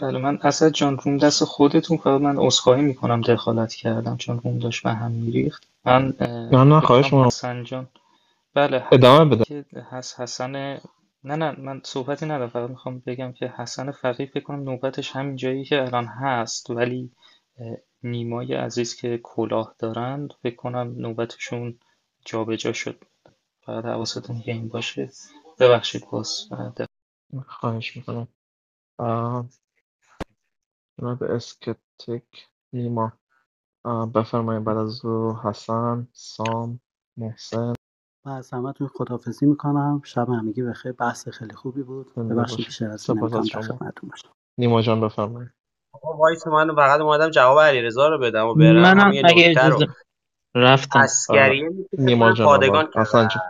بله من اسد جان روم دست خودتون فقط من عذرخواهی می‌کنم دخالت کردم چون روم داشت به هم میریخت. من نه نه خواهش می‌کنم. حسن جان. بله ادامه بده. هست حسن نه نه من صحبتی ندارم فقط می‌خوام بگم که حسن فقیه فکر کنم نوبتش همین جایی که الان هست ولی نیمای عزیز که کلاه دارند فکر کنم نوبتشون جابجا شد. فقط حواستون که این باشه. ببخشید باز خواهش می‌کنم. جناب اسکپتیک نیما. بفرمایید بعد از او حسن سام محسن. من از همتون خداحافظی می‌کنم. شب همگی بخیر. بحث خیلی خوبی بود. ببخشید بیشتر از این نمی‌تونم در خدمتتون باشم. نیما جان بفرمایید. آقا وایس من فقط اومدم جواب علیرضا رو بدم و برم. منم اگه اجازه رفتم. اسکریه نیما جان پادگان حسن جان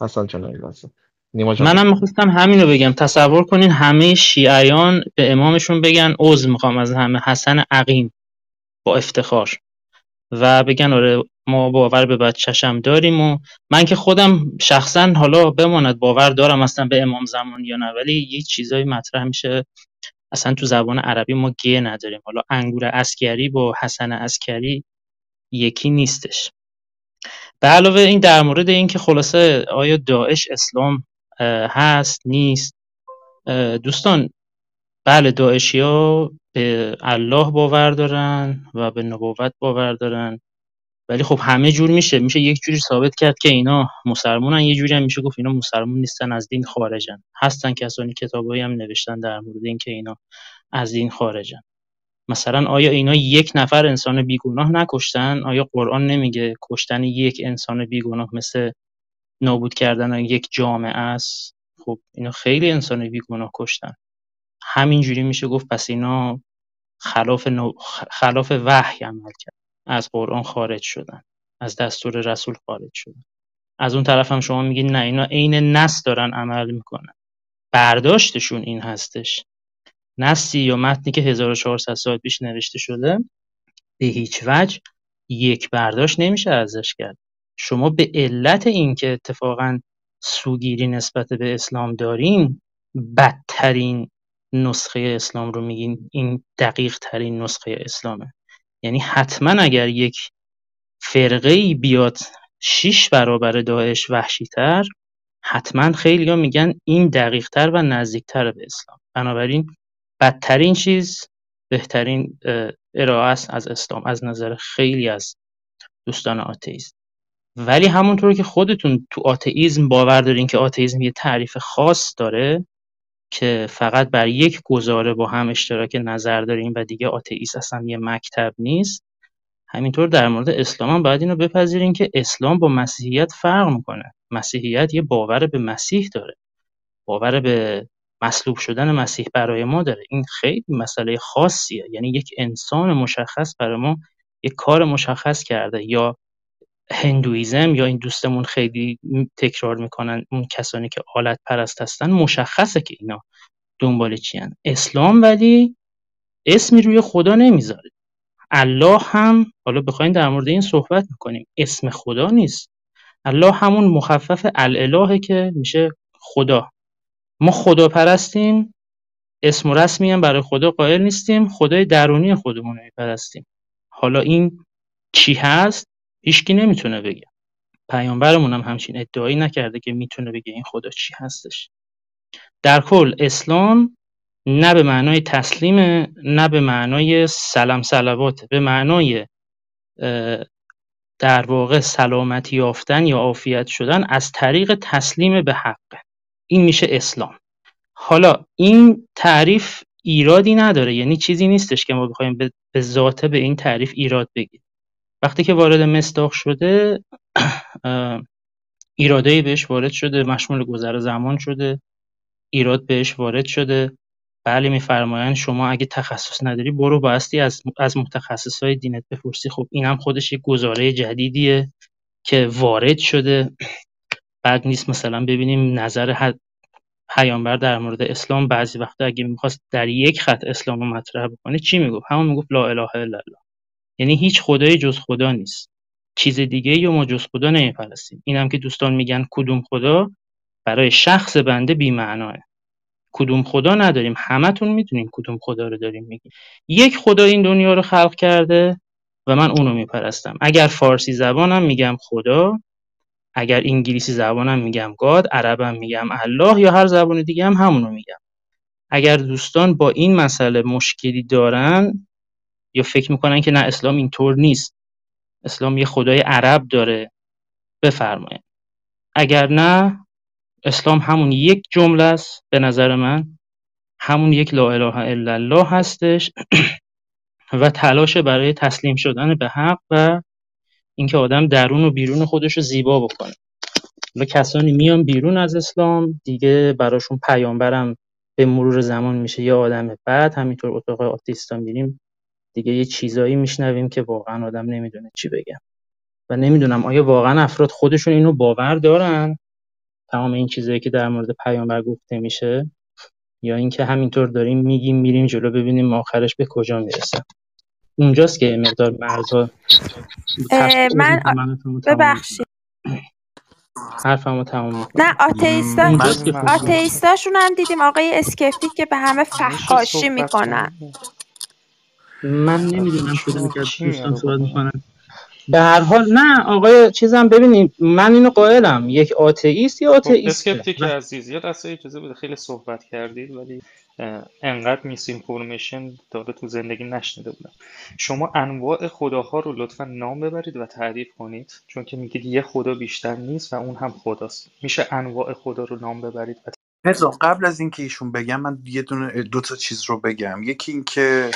حسن جان جان منم می‌خواستم همین رو بگم. تصور کنین همه شیعیان به امامشون بگن عذر می‌خوام از همه. حسن عقیم با افتخار. و بگن آره ما باور به بچه‌شم داریم و من که خودم شخصا حالا بماند باور دارم اصلا به امام زمان یا نه. ولی یه چیزایی مطرح میشه. اصلا تو زبان عربی ما گه نداریم. حالا انگور اسکری با حسن اسکری یکی نیستش. به علاوه این در مورد این که خلاصه آیا داعش اسلام هست نیست. دوستان بله ها به الله باور دارن و به نبوت باور دارن. ولی خب همه جور میشه. میشه یک جوری ثابت کرد که اینا مسلمانن. یه جوری هم میشه گفت اینا مسلمان نیستن از دین خارجن. هستن کسانی کتابایی هم نوشتن در مورد اینکه اینا از دین خارجن. مثلا آیا اینا یک نفر انسان بیگناه نکشتن؟ آیا قرآن نمیگه کشتن یک انسان بیگناه مثل نابود کردن یک جامعه است. خب اینا خیلی انسان بیگناه کشتن. همینجوری میشه گفت پس اینا خلاف, نو... خلاف وحی عمل کرد از قرآن خارج شدن. از دستور رسول خارج شدن. از اون طرف هم شما میگید نه اینا عین نس دارن عمل می‌کنن. برداشتشون این هستش. نسی یا متنی که 1400 سال پیش نوشته شده به هیچ وجه یک برداشت نمیشه ازش کرد. شما به علت اینکه اتفاقا سوگیری نسبت به اسلام دارین بدترین نسخه اسلام رو میگین. این دقیق ترین نسخه اسلامه. یعنی حتما اگر یک فرقه ای بیاد شیش برابر داعش تر حتما خیلی ها میگن این دقیق تر و نزدیکتر به اسلام. بنابراین بدترین چیز بهترین ارائه است از اسلام از نظر خیلی از دوستان آتئیست. ولی همونطور که خودتون تو آتئیزم باور دارین که آتئیزم یه تعریف خاص داره که فقط بر یک گزاره با هم اشتراک نظر داریم و دیگه آتئیست اصلا یه مکتب نیست. همینطور در مورد اسلام هم باید اینو بپذیرین که اسلام با مسیحیت فرق می‌کنه. مسیحیت یه باور به مسیح داره. باور به مصلوب شدن مسیح برای ما داره. این خیلی مسئله خاصیه. یعنی یک انسان مشخص برای ما یک کار مشخص کرده یا هندویزم یا این دوستمون خیلی تکرار می‌کنن اون کسانی که آلت پرست هستن مشخصه که اینا دنبال چی هن. اسلام ولی اسمی روی خدا نمی‌ذاره. الله هم حالا بخواین در مورد این صحبت می‌کنیم اسم خدا نیست. الله همون مخفف الالهه که میشه خدا. ما خدا پرستیم اسم و رسمی هم برای خدا قائل نیستیم خدای درونی خودمون رو میپرستیم. حالا این چی هست؟ هیچکی نمی‌تونه بگه. پیامبرمون هم همچین ادعایی نکرده که می‌تونه بگه این خدا چی هستش. در کل اسلام نه به معنای تسلیم نه به معنای سلام سلوات به معنای در واقع سلامتی یافتن یا عافیت شدن از طریق تسلیم به حق. این میشه اسلام. حالا این تعریف ایرادی نداره یعنی چیزی نیستش که ما بخوایم به ذاته به این تعریف ایراد بگیریم. وقتی که وارد مصداق شده ایرادایی بهش وارد شده مشمول گذر زمان شده ایراد بهش وارد شده. بله میفرمایند شما اگه تخصص نداری برو بایستی از از های دینت بپرسی. خب اینم خودش یک گزاره جدیدیه که وارد شده. بعد نیست مثلا ببینیم نظر پیامبر در مورد اسلام. بعضی وقتا اگه می‌خواست در یک خط اسلام رو مطرح بکنه چی می‌گفت؟ همون می‌گفت لا اله الا الله. یعنی هیچ خدایی جز خدا نیست. چیز دیگه یا ما جز خدا نمیپرستیم. این هم که دوستان میگن کدوم خدا برای شخص بنده بی‌معناه. کدوم خدا نداریم. همتون می‌دونیم کدوم خدا رو داریم میگیم. یک خدا این دنیا رو خلق کرده و من اونو میپرستم. اگر فارسی زبانم میگم خدا اگر انگلیسی زبانم میگم گاد عربم میگم الله یا هر زبان دیگه هم همونو میگم. اگر دوستان با این مسئله مشکلی دارن یا فکر می‌کنن که نه اسلام اینطور نیست. اسلام یه خدای عرب داره. بفرمایید. اگر نه اسلام همون یک جمله است به نظر من. همون یک لا اله الا الله هستش و تلاش برای تسلیم شدن به حق و اینکه آدم درون و بیرون خودش رو زیبا بکنه. و کسانی میان بیرون از اسلام دیگه براشون پیامبرم به مرور زمان میشه. یه آدم بعد همینطور اتاق آتیستا میریم دیگه یه چیزایی میشنویم که واقعا آدم نمی‌دونه چی بگم و نمی‌دونم آیا واقعا افراد خودشون اینو باور دارن؟ تمام این چیزایی که در مورد پیامبر گفته میشه؟ یا اینکه همینطور داریم میگیم میریم جلو ببینیم آخرش به کجا می‌رسه؟ اونجاست که مقدار مرزها من ببخشید. حرفمو تمام نه آتئیستا آتئیستاشون هم دیدیم. آقای اسکپتیک که به همه فحاشی می‌کنن. من نمی‌دونم کدوم که دوستان صحبت می‌کنن به هر حال نه آقای چیزم ببینید من اینو قائلم. یک آتئیست یا آتئیست اسکپتیک عزیز یه دسته اجازه بده. خیلی صحبت کردید ولی انقدر misinformation داره تو زندگی نشنیده بودم. شما انواع خداها رو لطفا نام ببرید و تعریف کنید چون که میگید یه خدا بیشتر نیست و اون هم خداست. میشه انواع خدا رو نام ببرید و پدرام قبل از اینکه ایشون بگم من یه دونه دو تا چیز رو بگم. یکی اینکه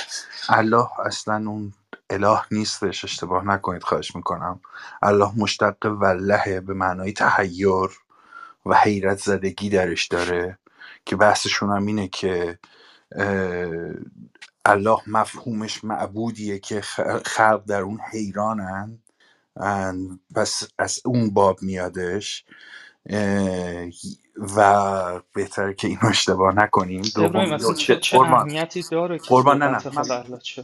الله اصلا اون اله نیستش اشتباه نکنید خواهش می‌کنم. الله مشتق ولهه به معنای تحیر و حیرت زدگی درش داره که بحثشون هم اینه که الله مفهومش معبودیه که خلق در اون حیرانن پس از اون باب میادش. و بهتره که اینو اشتباه نکنیم. دوم چه, اهمیتی داره قربان نه نه.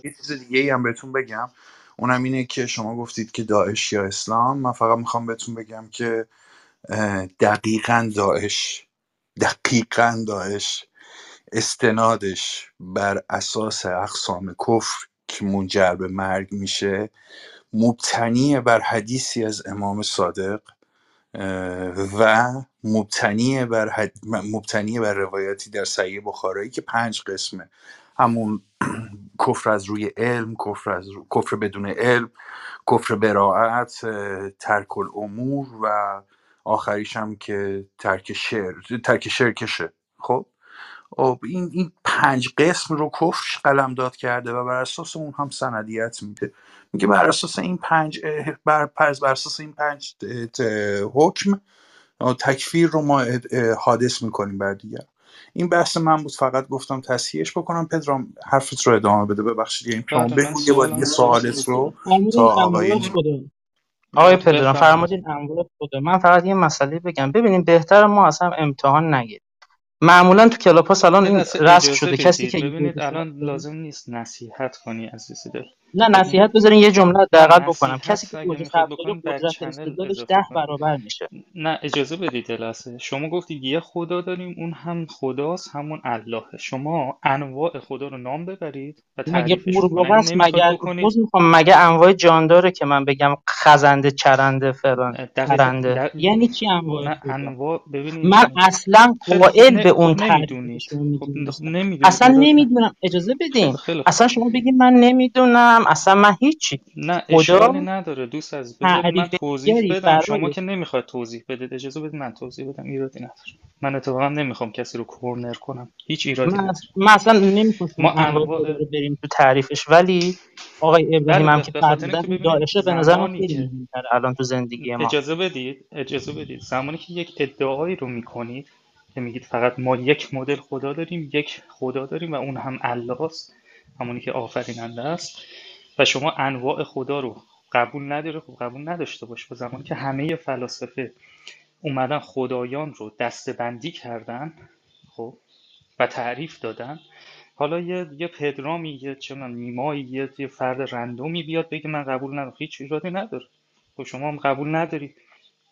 یه چیز دیگه هم بهتون بگم. اونم اینه که شما گفتید که داعش یا اسلام. من فقط می‌خوام بهتون بگم که دقیقا داعش دقیقا داعش استنادش بر اساس اقسام کفر که منجر به مرگ میشه مبتنی بر حدیثی از امام صادق. و مبتنی بر, حد... مبتنی بر روایتی در صحیح بخاری که پنج قسمه. همون کفر از روی علم کفر, از رو... کفر بدون علم کفر براعت ترک الامور و آخریش هم که ترک شعر ترک شرکشه. خب؟ خب این این پنج قسم رو کفرش قلم داد کرده و بر اساس اون هم سندیت میده. میگه بر اساس این پنج بر, بر اساس این پنج حکم تکفیر رو ما حادث می‌کنیم بر دیگر. این بحث من بود فقط گفتم تصحیحش بکنم. پدرام حرفت رو ادامه بده. ببخشید یعنی شما بگو یه بار یه سوالت رو تا آقای آقای پدرام فرمودین انواع خدا من فقط یه مسئله بگم. ببینیم بهتر ما اصلا امتحان نگیریم. معمولا تو کلاپاس الان این رسم شده کسی که ببینید الان لازم نیست نصیحت کنی عزیزی دل. نه نصیحت بذارین یه جمله حداقل بکنم. کسی که بکنم قدرت استدلالش ده برابر میشه. نه اجازه بدید لحظه شما گفتید یه خدا داریم اون هم خداست همون الله شما انواع خدا رو نام ببرید و مگه قورباغه است؟ مگه می‌خوام؟ مگه انواع جانداره که من بگم خزنده چرنده فلان پرنده؟ یعنی چی انواع انواع ببینید من اصلا قائل به اون تعریف اصلا نمی‌دونم. اجازه بدین. اصلا شما بگید من نمی‌دونم. اصلا من هیچی. نه اشکالی نداره. دوست از من توضیح بدم. شما که نمی‌خواد توضیح بدید اجازه بدید من توضیح بدم. ایرادی نداره. من اتفاقا نمی‌خوام کسی رو کورنر کنم. هیچ ایرادی نداره. من اصلا نمی‌خوام ما انواع بریم تو تعریفش. ولی آقای ابراهیم هم که فرزندن داعشه به نظر من الان تو زندگی ما. اجازه بدید اجازه بدید. زمانی که یک ادعایی رو می‌کنید که میگید فقط ما یک مدل خدا داریم یک خدا داریم و اون هم الله است همونی که آفریننده است. و شما انواع خدا رو قبول نداره خب قبول نداشته باش. به زمانی که همه فلاسفه اومدن خدایان رو دستبندی کردن خب و تعریف دادن حالا یه یه پدرامی یه چه نیمایی یه, یه فرد رندومی بیاد بگه من قبول ندارم. هیچ ایرادی نداره. خب شما هم قبول نداری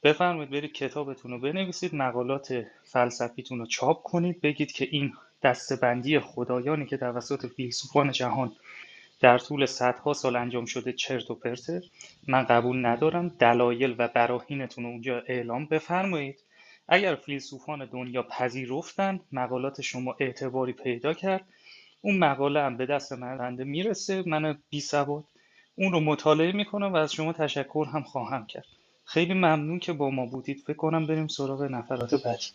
بفرمایید برید کتابتون رو بنویسید مقالات فلسفیتون رو چاپ کنید بگید که این دستبندی خدایانی که توسط فیلسوفان جهان در طول صدها سال انجام شده چرت و پرته. من قبول ندارم دلایل و براهینتون رو اونجا اعلام بفرمایید. اگر فیلسوفان دنیا پذیرفتن مقالات شما اعتباری پیدا کرد. اون مقاله هم به دست من بنده می‌رسه من بی سواد اون رو مطالعه می‌کنم و از شما تشکر هم خواهم کرد. خیلی ممنون که با ما بودید. فکر کنم بریم سراغ نفرات بعدی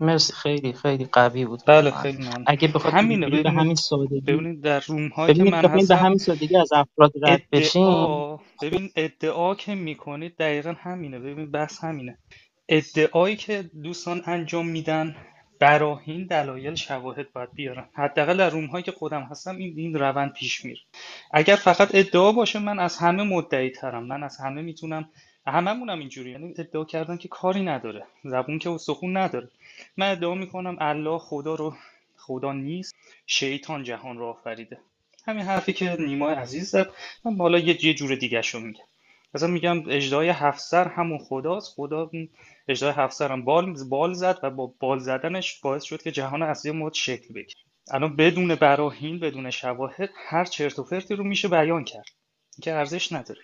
مرسی. خیلی خیلی قوی بود. بله خیلی ممنون. اگه بخواد همینه به ببینید همین سادگی. ببینید در روم هایی که من بخواید به هستم. همین سادگی از افراد رد بشین ادعا ببین ادعا که می‌کنید دقیقا همینه. ببین بحث همینه. ادعایی که دوستان انجام میدن براهین دلایل شواهد باید بیارن. حداقل در روم هایی که خودم هستم این این روند پیش میره. اگر فقط ادعا باشه من از همه مدعی ترم من از همه می‌تونم هممونم اینجوری. یعنی ادعا کردن که کاری نداره. زبون که استخون نداره. من ادعا می‌کنم الله خدا رو خدا نیست شیطان جهان رو آفریده. همین حرفی که نیما عزیز زد. من بالا یه جور دیگه شو میگم. مثلا میگم اجدای هفت سر همون خداست. خدا اجدای هفت سر هم بال, بال زد و با بال زدنش باعث شد که جهان اصلی ما شکل بگیره. الان بدون براهین بدون شواهد هر چرت و پرتی رو میشه بیان کرد. که ارزش نداره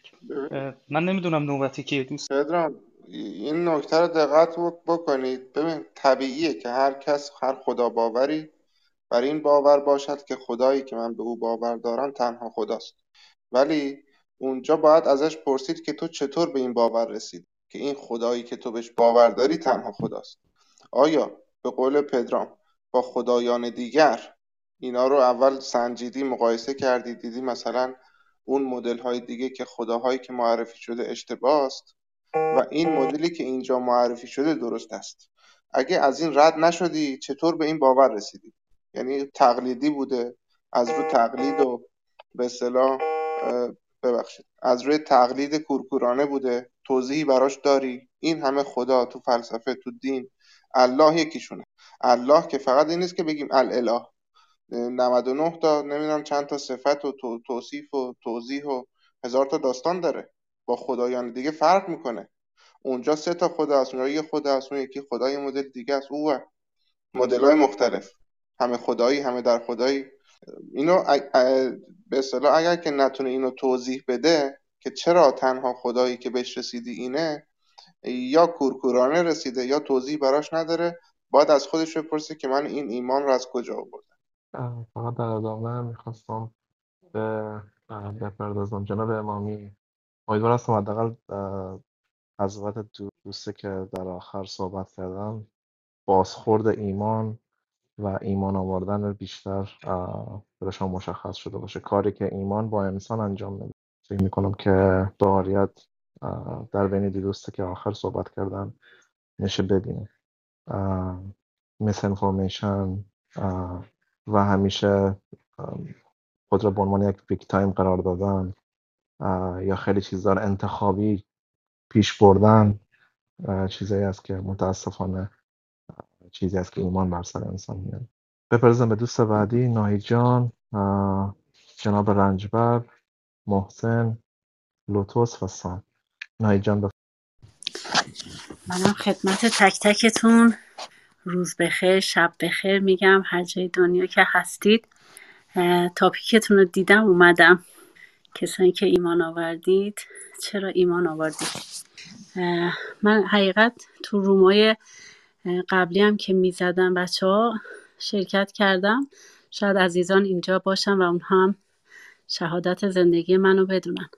من نمی‌دونم نوبتی که دوست پدرام این نکته رو دقت بک- بکنید. ببین طبیعیه که هر کس هر خدا باوری بر این باور باشد که خدایی که من به او باور دارم تنها خداست. ولی اونجا باید ازش پرسید که تو چطور به این باور رسید که این خدایی که تو بهش باور داری تنها خداست. آیا به قول پدرام با خدایان دیگر اینا رو اول سنجیدی مقایسه کردی دیدی مثلا اون مدل های دیگه که خداهایی که معرفی شده اشتباه است و این مدلی که اینجا معرفی شده درست است. اگه از این رد نشدی چطور به این باور رسیدی؟ یعنی تقلیدی بوده از رو تقلید و به اصطلاح اه، ببخشید از روی تقلید کورکورانه بوده توضیحی براش داری؟ این همه خدا تو فلسفه تو دین الله یکیشونه. الله که فقط این نیست که بگیم الاله 99 تا نمی‌دونم چند تا صفت و تو- توصیف و توضیح و هزار تا داستان داره. با خدایان دیگه فرق می‌کنه. اونجا سه تا خدا هست اونجا یه خدا هست اون یکی خدای مدل دیگه است. او مدل های مختلف. همه خدایی همه در خدایی. اینو به اصطلاح اگر که نتونه اینو توضیح بده که چرا تنها خدایی که بهش رسیدی اینه یا کورکورانه رسیده یا توضیح براش نداره باید از خودش بپرسه که من این ایمان رو از کجا آوردم. فقط در ادامه می‌خواستم به بپردازم. جناب امامی امیدوار هستم حداقل حضرت دو- دوسته که در آخر صحبت کردن بازخورد ایمان و ایمان آوردن بیشتر برشان مشخص شده باشه. کاری که ایمان با انسان انجام نمیده. فکر می‌کنم که داریت در بین دو دوسته که آخر صحبت کردن میشه ببینه انفورمیشن و همیشه خود را به عنوان یک پیک تایم قرار دادن یا خیلی چیزا رو انتخابی پیش بردن چیزایی است که متاسفانه چیزی است که ایمان بر سر انسان میاره بپرزم به دوست بعدی ناهید جان جناب رنجبر محسن لوتوس و سام ناهید جان بف... منم خدمت تک تکتون. روز بخیر شب بخیر میگم. هر جای دنیا که هستید تاپیکتون رو دیدم اومدم. کسانی که ایمان آوردید چرا ایمان آوردید؟ من حقیقت تو رومای قبلی هم که می‌زدن بچه ها شرکت کردم. شاید عزیزان اینجا باشن و اونها هم شهادت زندگی منو بدونن.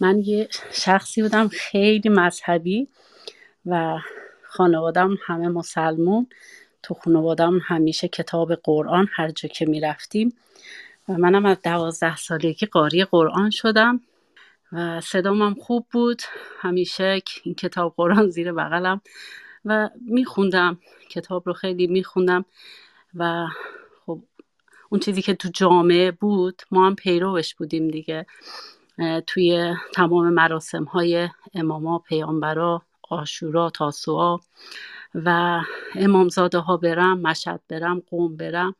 من یه شخصی بودم خیلی مذهبی و خانوادم همه مسلمون. تو خانوادم همیشه کتاب قرآن هر جا که می‌رفتیم. و منم از دوازده سالگی قاری قرآن شدم و صدام هم خوب بود. همیشه این کتاب قرآن زیر بغلم و میخوندم. کتاب رو خیلی میخوندم و خب اون چیزی که تو جامعه بود ما هم پیروش بودیم دیگه. توی تمام مراسم های اماما پیامبرا آشورا تاسوعا و امامزاده ها برم مشهد برم قوم برم.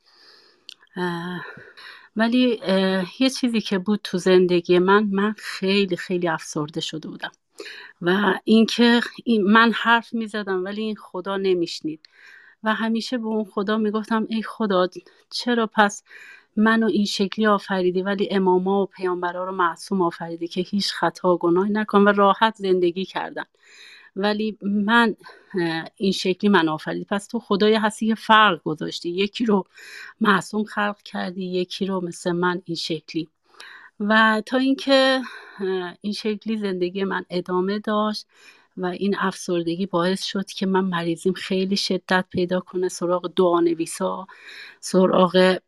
ولی یه چیزی که بود تو زندگی من من خیلی خیلی افسرده شده بودم. و اینکه این من حرف می زدم ولی این خدا نمیشنید. و همیشه به اون خدا می‌گفتم ای خدا چرا پس منو این شکلی آفریدی ولی اماما و پیامبرا رو معصوم آفریدی که هیچ خطا و گناهی نکن و راحت زندگی کردن؟ ولی من این شکلی من آفریدی پس تو خدای هستی که فرق گذاشتی. یکی رو معصوم خلق کردی یکی رو مثل من این شکلی. و تا اینکه این شکلی زندگی من ادامه داشت و این افسردگی باعث شد که من مریضیم خیلی شدت پیدا کنه. سراغ دعا نویسا سراغ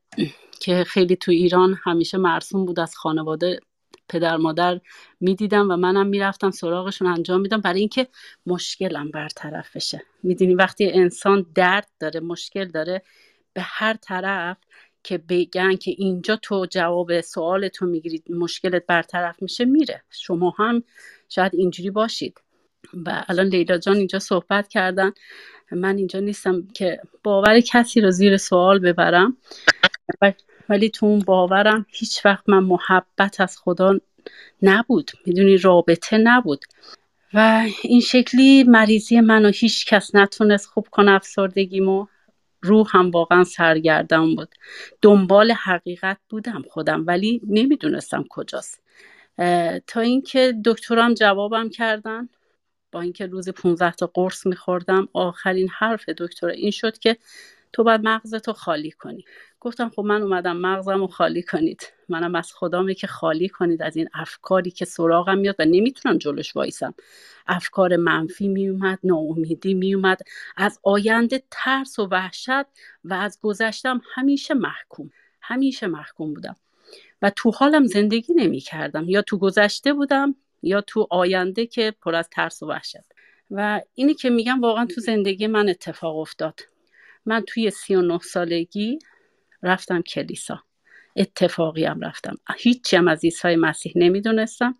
که خیلی تو ایران همیشه مرسوم بود از خانواده پدر مادر می‌دیدم و منم می‌رفتم سراغشون انجام میدم. برای اینکه مشکلم برطرف بشه می‌دونی وقتی انسان درد داره مشکل داره به هر طرف که بگن که اینجا تو جواب سوال تو می‌گیرید مشکلت برطرف میشه میره. شما هم شاید اینجوری باشید. و الان لیلا جان اینجا صحبت کردن. من اینجا نیستم که باور کسی رو زیر سوال ببرم. ولی تو اون باورم هیچ وقت من محبت از خدا نبود. می‌دونی رابطه نبود. و این شکلی مریضی منو هیچ کس نتونست خوب کنه افسردگیمو. روح هم واقعا سرگردم بود. دنبال حقیقت بودم خودم ولی نمی‌دونستم کجاست. تا اینکه دکترام جوابم کردن. با اینکه روز 15 تا قرص میخوردم آخرین حرف دکتر این شد که تو باید مغزتو خالی کنی. گفتم خب من اومدم مغزم رو خالی کنید. منم از خدامه که خالی کنید از این افکاری که سراغم میاد و نمی‌تونم جلوش وایسم. افکار منفی میومد ناامیدی میومد. از آینده ترس و وحشت و از گذشتم همیشه محکوم همیشه محکوم بودم. و تو حالم زندگی نمی کردم یا تو گذشته بودم یا تو آینده که پر از ترس و وحشت. و اینی که میگم واقعا تو زندگی من اتفاق افتاد. من توی سی و نه سالگی رفتم کلیسا. اتفاقی هم رفتم. هیچی هم از عیسی مسیح نمی‌دونستم.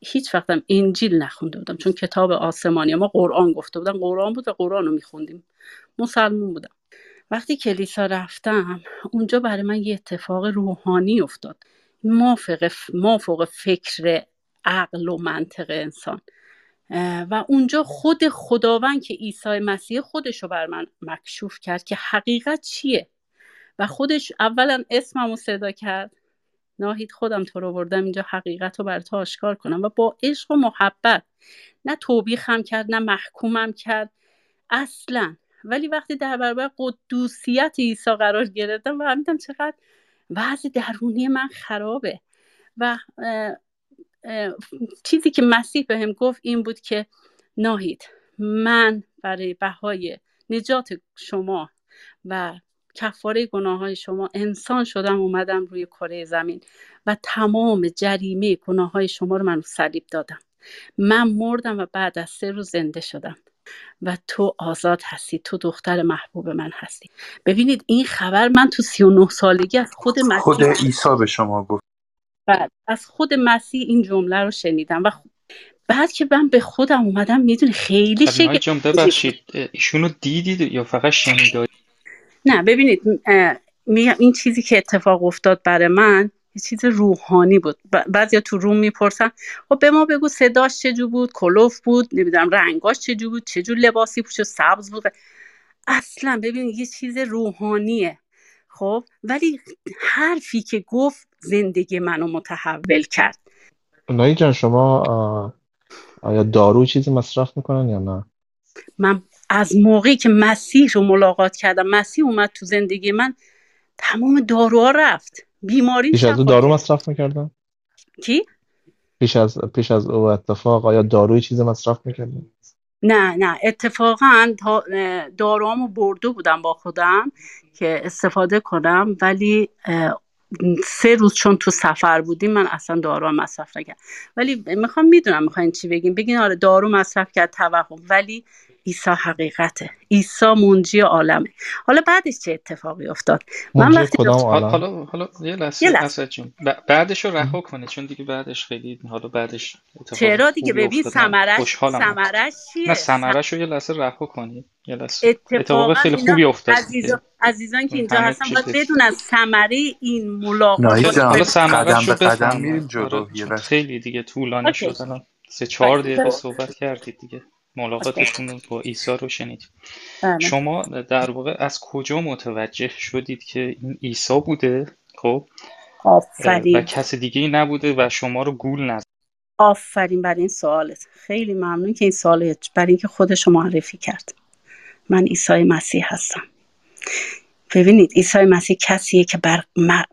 هیچ وقتم انجیل نخونده بودم چون کتاب آسمانی ما قرآن گفته بودن. قرآن بود و قرآن رو میخوندیم. مسلمون بودم. وقتی کلیسا رفتم اونجا برای من یه اتفاق روحانی افتاد. ما فوق فکر عقل و منطق انسان. و اونجا خود خداوند که عیسی مسیح خودش رو بر من مکشوف کرد که حقیقت چیه؟ و خودش اولا اسمم صدا کرد. ناهید خودم تو رو بردم اینجا حقیقت رو بر تو آشکار کنم. و با عشق و محبت نه توبیخم کرد نه محکومم کرد. اصلا. ولی وقتی در برابر قدوسیت عیسی قرار گرفتم و فهمیدم چقدر وضع درونی من خرابه. و چیزی که مسیح بهم گفت این بود که ناهید من برای بهای نجات شما و کفاره گناه های شما انسان شدم اومدم روی کره زمین و تمام جریمه گناه های شما رو من صلیب دادم. من مردم و بعد از سه روز زنده شدم و تو آزاد هستی تو دختر محبوب من هستی. ببینید این خبر من تو سی و نه سالگی از خود مسیح خود عیسی به شما گفت. بعد از خود مسیح این جمله رو شنیدم و بعد که من به خودم اومدم می‌دونی خیلی شکل جان ببخشید. ایشونو دیدید یا فقط شنیدید؟ نه ببینید این چیزی که اتفاق افتاد برای من یه چیز روحانی بود. بعضیا تو روم می‌پرسن خب به ما بگو صداش چجور بود کلوف بود نمی‌دونم رنگاش چجور بود چجور لباسی پوش سبز بود. اصلا ببینید یه چیز روحانیه. خب ولی حرفی که گفت زندگی منو متحول کرد. نایی جان شما آیا دارو چیزی مصرف می‌کنن یا نه؟ من از موقعی که مسیح رو ملاقات کردم مسیح اومد تو زندگی من تمام داروها رفت. بیماری پیش از دارو مصرف می‌کردن؟ کی؟ پیش از پیش از او اتفاق آیا داروی چیزی مصرف می‌کردن؟ نه نه. اتفاقا داروامو برده بودم با خودم که استفاده کنم ولی سه روز چون تو سفر بودیم من اصلا دارو مصرف نکردم. ولی می‌خوام می‌دونم می‌خواین چی بگیم بگین آره دارو مصرف کرد توهم. ولی عیسی حقیقته. عیسی منجی عالمه. حالا بعدش چه اتفاقی افتاد؟ من وقتی کدام حالا حالا یه لحظه جون. بعدش رو رها کنه چون دیگه بعدش خیلی حالا بعدش چرا دیگه؟ ببین ثمرش ثمرش چیه؟ نه ثمرش رو یه لحظه رها کنید یه لحظه. اتفاق خیلی خوبی افتاد. عزیزان, عزیزان که اینجا هستن باید بدونن ثمره این ملاقات حالا ثمرش رو قدم میریم جلو خیلی دیگه طولانی شد. الان سه چهار دقیقه صحبت کردید دیگه. ملاقاتتون رو با عیسی رو شنیدیم بله. شما در واقع از کجا متوجه شدید که این عیسی بوده؟ خب. اه، و آفرین کس دیگه ای نبوده و شما رو گول نزد. آفرین برای این سوالت. خیلی ممنون که این سوال برای اینکه خودش معرفی کرد. من عیسی مسیح هستم. ببینید عیسی مسیح کسیه که بر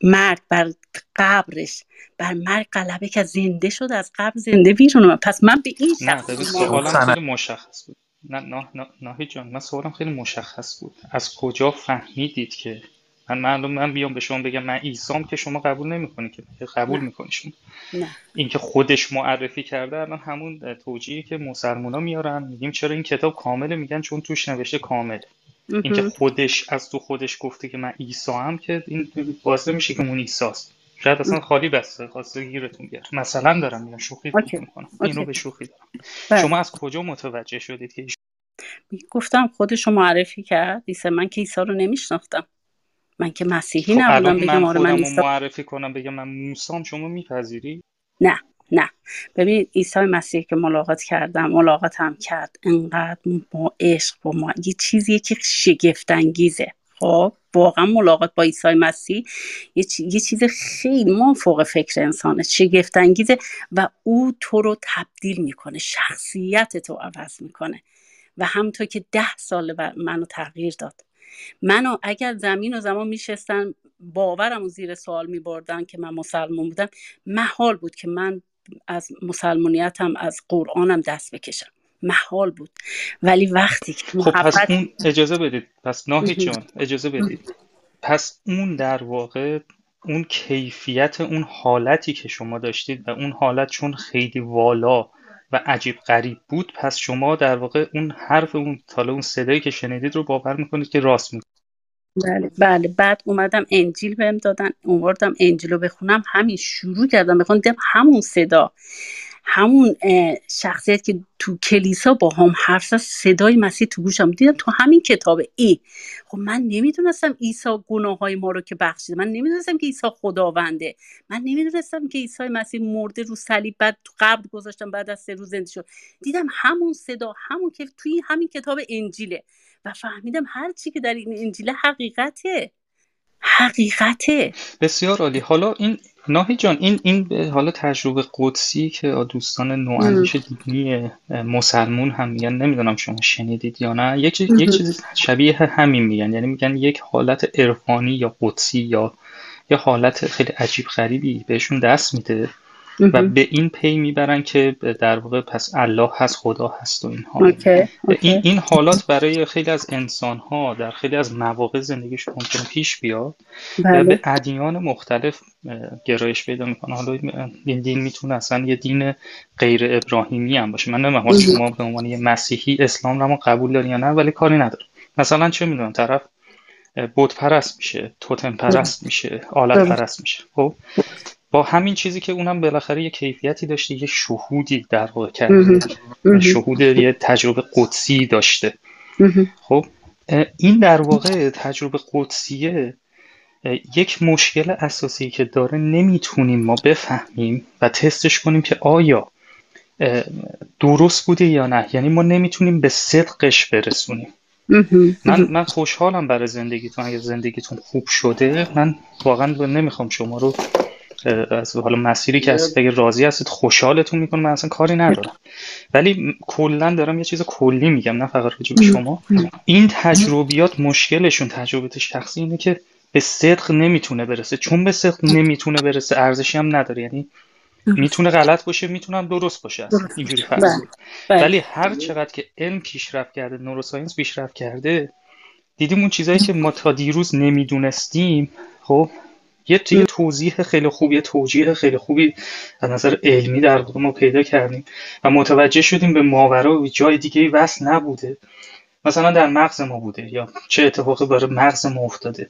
مرگ بر قبرش بر مرگ غلبه که زنده شد از قبر زنده بیرون اومد. پس من به این نه شخص ایمان خب سوالم خیلی مشخص بود. نه نه نه ناهید جان من سوالم خیلی مشخص بود. از کجا فهمیدید که من معلوم من بیام به شما بگم من عیسام که شما قبول نمی‌کنی که که قبول نه. می‌کنی شما. نه. اینکه خودش معرفی کرده الان همون توجیهی که مسلمونا میارن میگیم چرا این کتاب کامله؟ میگن چون توش نوشته کامل اینکه. خودش از تو خودش گفته که من عیسی هم که این واضح میشه که اون عیساست شاید اصلا خالی بسته خواسته گیرتون بیاره مثلا دارم میگم شوخی می‌کنم این رو اوکی. به شوخی دارم. بله. شما از کجا متوجه شدید که گفتم خودش رو معرفی کرد. عیسی من که عیسی رو نمیشناختم. من که مسیحی خب نبودم بگم آره من عیسی معرفی کنم بگم من موسام شما میپذیری؟ نه. نه. ببین عیسی مسیح که ملاقات کردم ملاقات هم کرد. انقدر با عشق با ما یه چیزیه که شگفت انگیزه خب واقعا ملاقات با عیسی مسیح یه, یه چیز خیلی فوق فکر انسانه. شگفت انگیزه و او تو رو تبدیل می‌کنه شخصیت تو عوض می‌کنه. و همونطور که ده سال منو تغییر داد. منو اگر زمین و زمان میشستن باورم و زیر سوال میبردن که من مسلمان بودم محال بود که من از مسلمانیتم از قرآنم دست بکشم. محال بود. ولی وقتی که خب پس محبت اون اجازه بدید. پس ناهید جان اجازه بدید. پس اون در واقع اون کیفیت اون حالتی که شما داشتید و اون حالت چون خیلی والا و عجیب غریب بود پس شما در واقع اون حرف اون حالا اون صدایی که شنیدید رو باور می‌کنید که راست میگه بله بله. بعد اومدم انجیل بهم دادن اومدم انجیل رو بخونم. همین شروع کردم. بخونم همون صدا همون شخصیت که تو کلیسا با هم حرف زد صدای مسیح تو گوشم. دیدم تو همین کتاب ای. خب من نمی‌دونستم عیسی گناه های ما رو که بخشیده. من نمی‌دونستم که عیسی خداونده. من نمی‌دونستم که عیسی مسیح مرده رو صلیب بعد تو قبر گذاشتم بعد از سه روز زنده شد. دیدم همون صدا همون که توی همین کتاب انجیله. و فهمیدم هر چی که در این انجیل حقیقته. حقیقته. بسیار عالی. حالا این ناهی جان این این حالا تجربه قدسی که دوستان. نواندیش دینی مسلمون هم میگن. نمی‌دونم شما شنیدید یا نه. یک چیز یک. چیز شبیه همین میگن. یعنی میگن یک حالت عرفانی یا قدسی یا یه حالت خیلی عجیب غریبی بهشون دست میده. و. به این پی می‌برن که در واقع پس الله هست خدا هست و اینها. اوکی این این حالات برای خیلی از انسانها در خیلی از مواقع زندگیشون ممکنه پیش بیاد. و به بله ادیان مختلف گرایش پیدا می‌کنه. حالا این دین می‌تونه اصلا یه دین غیر ابراهیمی هم باشه. من نمی‌دونم. شما به عنوان یه مسیحی اسلام رو قبول داری یا نه ولی کاری نداره. مثلا چه می‌دونم طرف بت پرست میشه توتم پرست میشه آلت ام. پرست میشه. خب؟ با همین چیزی که اونم بالاخره یه کیفیتی داشته یه شهودی در واقع کرده. شهود یه تجربه قدسی داشته. خب این در واقع تجربه قدسیه یک مشکل اساسی که داره نمی‌تونیم ما بفهمیم و تستش کنیم که آیا درست بوده یا نه یعنی ما نمی‌تونیم به صدقش برسونیم. من. من خوشحالم برای زندگیتون اگه زندگیتون خوب شده من واقعا نمی‌خوام شما رو از حالا مسیری که هست اگه راضی هستید خوشحالتون می‌کنه من اصلا کاری ندارم. ولی کلا دارم یه چیز کلی میگم نه فقط راجع به شما. این تجربیات مشکلشون تجربیات شخصی اینه که به صدق نمی‌تونه برسه. چون به صدق نمی‌تونه برسه ارزشی هم نداره. یعنی می‌تونه غلط باشه می‌تونه هم درست باشه اصلا. اینجوری بله فرض بله. ولی هر چقدر که علم پیشرفت کرده نوروساینس پیشرفت کرده دیدیم اون چیزایی که ما تا دیروز نمی‌دونستیم خب یه یه توضیح خیلی خوب یه توجیه خیلی خوبی از نظر علمی در واقع ما پیدا کردیم و متوجه شدیم به ماورا و جای دیگه وصل نبوده. مثلا در مغز ما بوده یا چه اتفاقی برای مغز ما افتاده.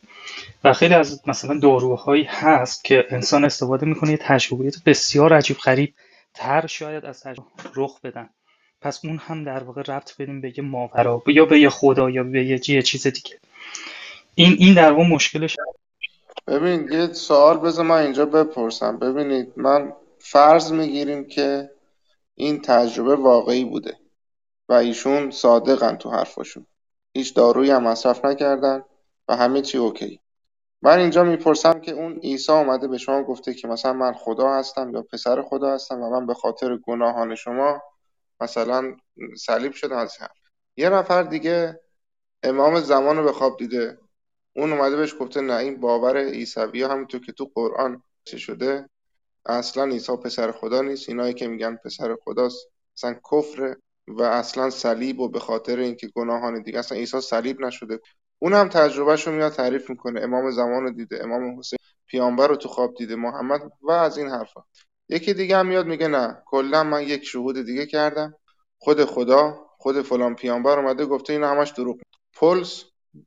و خیلی از مثلا داروهایی هست که انسان استفاده می‌کنه یه تجربیات بسیار عجیب غریب تر شاید از تجربه رخ بدن. پس اون هم در واقع ربط بدیم به یه ماورا یا به یه خدا یا به یه چیز دیگه. این این در واقع مشکلش ببین یه سوال بذار من اینجا بپرسم. ببینید من فرض می‌گیریم که این تجربه واقعی بوده و ایشون صادقن تو حرفاشون. هیچ دارویی هم مصرف نکردن و همه چی اوکی. من اینجا می‌پرسم که اون عیسی اومده به شما گفته که مثلا من خدا هستم یا پسر خدا هستم و من به خاطر گناهان شما مثلا صلیب شدم. از هم یه نفر دیگه امام زمان رو به خواب دیده. اون اومده بهش گفته نه این باور عیسوی همونطور که تو قرآن چه شده اصلا عیسی پسر خدا نیست. اینایی که میگن پسر خداست اصلا کفره و اصلا صلیب و به خاطر اینکه گناهان دیگه اصلا عیسی صلیب نشده. اون هم تجربهش رو میاد تعریف می‌کنه. امام زمان رو دیده امام حسین پیامبر رو تو خواب دیده محمد و از این حرفا. یکی دیگه هم میاد میگه نه کلا من یک شهود دیگه کردم. خود خدا خود فلان پیامبر اومده گفته اینا همش دروغ. پولس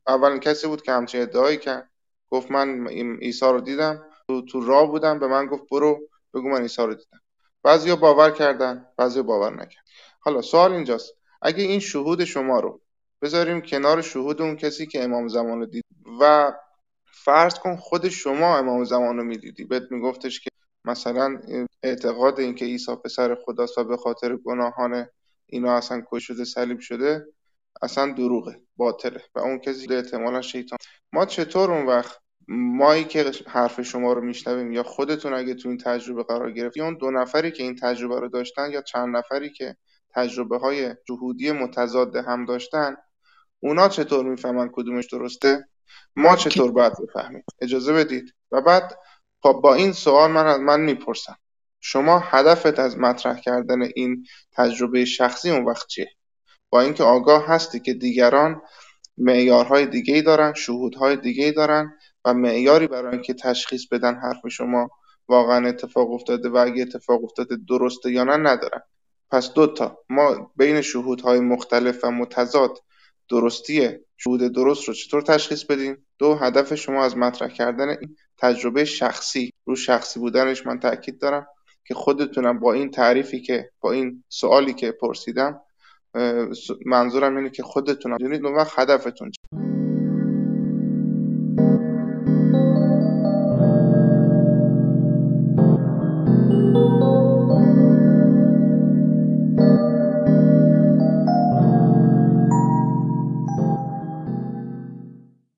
اولین کسی بود که همچین ادعایی کرد. گفت من عیسی رو دیدم تو, تو راه بودم به من گفت برو بگو من عیسی رو دیدم. بعضیا باور کردن بعضیا باور نکردن. حالا سوال اینجاست. اگه این شهود شما رو بذاریم کنار شهود اون کسی که امام زمان رو دید و فرض کن خود شما امام زمان رو می‌دیدی. بهت میگفتش که مثلا اعتقاد اینکه عیسی پسر خداست و به خاطر گناهان اینا اصلا کش شده صلیب شده اصلا دروغه باطله. و اون کسی احتمالا شیطان. ما چطور اون وقت مایی که حرف شما رو میشنویم یا خودتون اگه تو این تجربه قرار گرفت یا اون دو نفری که این تجربه رو داشتن یا چند نفری که تجربه های جهودی متضاد هم داشتن اونا چطور می‌فهمن کدومش درسته؟ ما چطور باید بفهمیم؟ اجازه بدید. و بعد خب با این سوال من از من می‌پرسم. شما هدفت از مطرح کردن این تجربه شخصی اون وقت چیه؟ با اینکه آگاه هستی که دیگران معیارهای دیگه دارن شهودهای دیگه دارن و معیاری برای اینکه تشخیص بدن حرف شما واقعا اتفاق افتاده و اگه اتفاق افتاده درسته یا نه ندارن. پس دوتا ما بین شهودهای مختلف و متضاد درستی شهود درست رو چطور تشخیص بدیم؟ دو هدف شما از مطرح کردن این تجربه شخصی رو شخصی بودنش من تاکید دارم که خودتونم با این تعریفی که با این سوالی که پرسیدم منظورم اینه که خودتون دونید اون وقت هدفتون